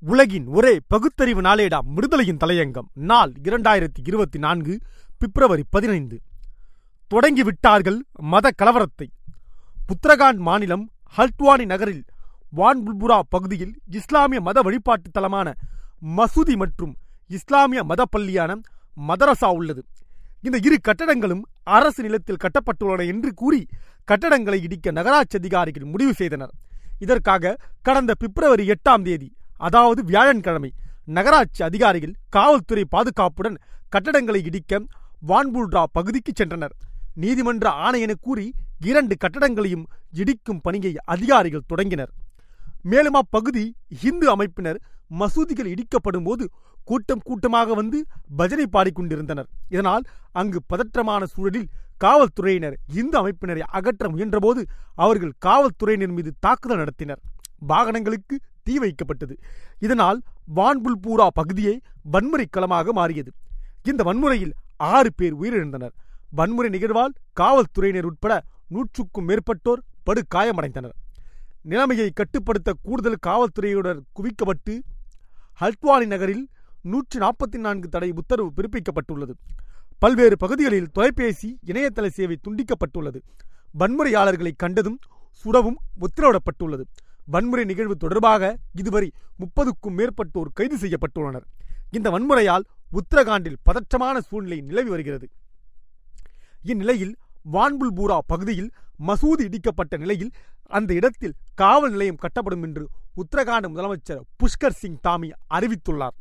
உலகின் ஒரே பகுத்தறிவு நாளேடாம் விடுதலையின் தலையங்கம். நாள் இரண்டாயிரத்தி இருபத்தி நான்கு பிப்ரவரி பதினைந்து. தொடங்கிவிட்டார்கள் மத கலவரத்தை. உத்தரகாண்ட் மாநிலம் ஹல்ட்வானி நகரில் வான்புல்புரா பகுதியில் இஸ்லாமிய மத வழிபாட்டு தலமான மசூதி மற்றும் இஸ்லாமிய மத பள்ளியான மதரசா உள்ளது. இந்த இரு கட்டடங்களும் அரசு நிலத்தில் கட்டப்பட்டுள்ளன என்று கூறி கட்டடங்களை இடிக்க நகராட்சி அதிகாரிகள் முடிவு செய்தனர். இதற்காக கடந்த பிப்ரவரி எட்டாம் தேதி அதாவது வியாழன்கிழமை நகராட்சி அதிகாரிகள் காவல்துறை பாதுகாப்புடன் கட்டடங்களை இடிக்க வான்புல்ரா பகுதிக்கு சென்றனர். நீதிமன்ற ஆணை என கூறி இரண்டு கட்டடங்களையும் இடிக்கும் பணியை அதிகாரிகள் தொடங்கினர். மேலும் அப்பகுதி இந்து அமைப்பினர் மசூதிகள் இடிக்கப்படும் போது கூட்டம் கூட்டமாக வந்து பஜனை பாடிக்கொண்டிருந்தனர். இதனால் அங்கு பதற்றமான சூழலில் காவல்துறையினர் இந்து அமைப்பினரை அகற்ற முயன்றபோது அவர்கள் காவல்துறையினர் மீது தாக்குதல் நடத்தினர். வாகனங்களுக்கு தீ வைக்கப்பட்டது. இதனால் வான்புல்பூரா பகுதியே வன்முறை களமாக மாறியது. இந்த வன்முறையில் ஆறு பேர் உயிரிழந்தனர். வன்முறை நிகழ்வால் காவல்துறையினர் உட்பட நூற்றுக்கும் மேற்பட்டோர் படுகாயமடைந்தனர். நிலைமையை கட்டுப்படுத்த கூடுதல் காவல்துறையுடன் குவிக்கப்பட்டு ஹல்ட்வானி நகரில் நூற்று நாற்பத்தி நான்கு தடை உத்தரவு பிறப்பிக்கப்பட்டுள்ளது. பல்வேறு பகுதிகளில் தொலைபேசி இணையதள சேவை துண்டிக்கப்பட்டுள்ளது. வன்முறையாளர்களை கண்டதும் சுடவும் உத்தரவிடப்பட்டுள்ளது. வன்முறை நிகழ்வு தொடர்பாக இதுவரை முப்பதுக்கும் மேற்பட்டோர் கைது செய்யப்பட்டுள்ளனர். இந்த வன்முறையால் உத்தரகாண்டில் பதற்றமான சூழ்நிலை நிலவி வருகிறது. இந்நிலையில் வான்புல்பூரா பகுதியில் மசூதி இடிக்கப்பட்ட நிலையில் அந்த இடத்தில் காவல் நிலையம் கட்டப்படும் என்று உத்தரகாண்ட் முதலமைச்சர் புஷ்கர் சிங் தாமி அறிவித்துள்ளார்.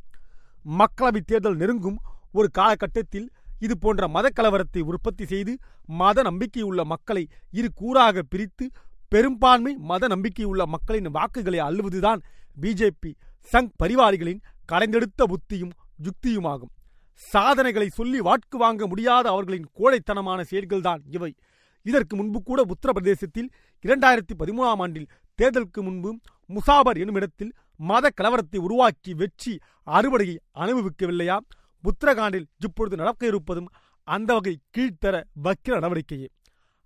மக்களவை தேர்தல் நெருங்கும் ஒரு காலகட்டத்தில் இது போன்ற மத கலவரத்தை உற்பத்தி செய்து மத நம்பிக்கையுள்ள மக்களை இரு கூறாக பிரித்து பெரும்பான்மை மத நம்பிக்கையுள்ள மக்களின் வாக்குகளை அள்ளுவதுதான் பிஜேபி சங் பரிவாரிகளின் கலைந்தெடுத்த புத்தியும் யுக்தியுமாகும். சாதனைகளை சொல்லி வாக்கு வாங்க முடியாத அவர்களின் கோழைத்தனமான செயல்கள்தான் இவை. இதற்கு முன்பு கூட உத்தரப்பிரதேசத்தில் இரண்டாயிரத்தி பதிமூணாம் ஆண்டில் தேர்தலுக்கு முன்பு முசாபர் என்னுமிடத்தில் மத கலவரத்தை உருவாக்கி வெற்றி அறுவடையை அனுபவிக்கவில்லையா? உத்தரகாண்டில் இப்பொழுது நடக்க இருப்பதும் அந்த வகை கீழ்த்தர வக்கிர நடவடிக்கையே.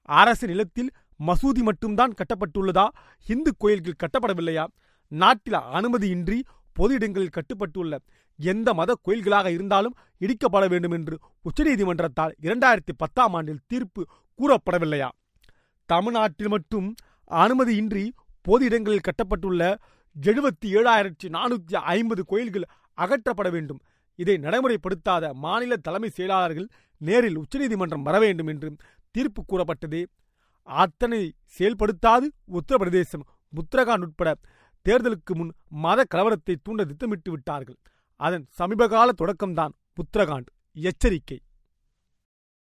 அரசு நிலத்தில் மசூதி மட்டும்தான் கட்டப்பட்டுள்ளதா? இந்து கோயில்கள் கட்டப்படவில்லையா? நாட்டில் அனுமதியின்றி பொது இடங்களில் கட்டுப்பட்டுள்ள எந்த மத கோயில்களாக இருந்தாலும் இடிக்கப்பட வேண்டும் என்று உச்சநீதிமன்றத்தால் இரண்டாயிரத்தி பத்தாம் ஆண்டில் தீர்ப்பு கூறப்படவில்லையா? தமிழ்நாட்டில் மட்டும் அனுமதியின்றி பொது இடங்களில் கட்டப்பட்டுள்ள எழுபத்தி ஏழாயிரத்தி நானூற்றி ஐம்பது கோயில்கள் அகற்றப்பட வேண்டும். இதை நடைமுறைப்படுத்தாத மாநில தலைமை செயலாளர்கள் நேரில் உச்சநீதிமன்றம் வர வேண்டும் என்று தீர்ப்பு கூறப்பட்டதே. அத்தனை செயல்படுத்தாது உத்தரப்பிரதேசம். உத்தரகாண்ட் உட்பட தேர்தலுக்கு முன் மத கலவரத்தை தூண்ட திட்டமிட்டு விட்டார்கள். அதன் சமீபகால தொடக்கம்தான் உத்தரகாண்ட். எச்சரிக்கை.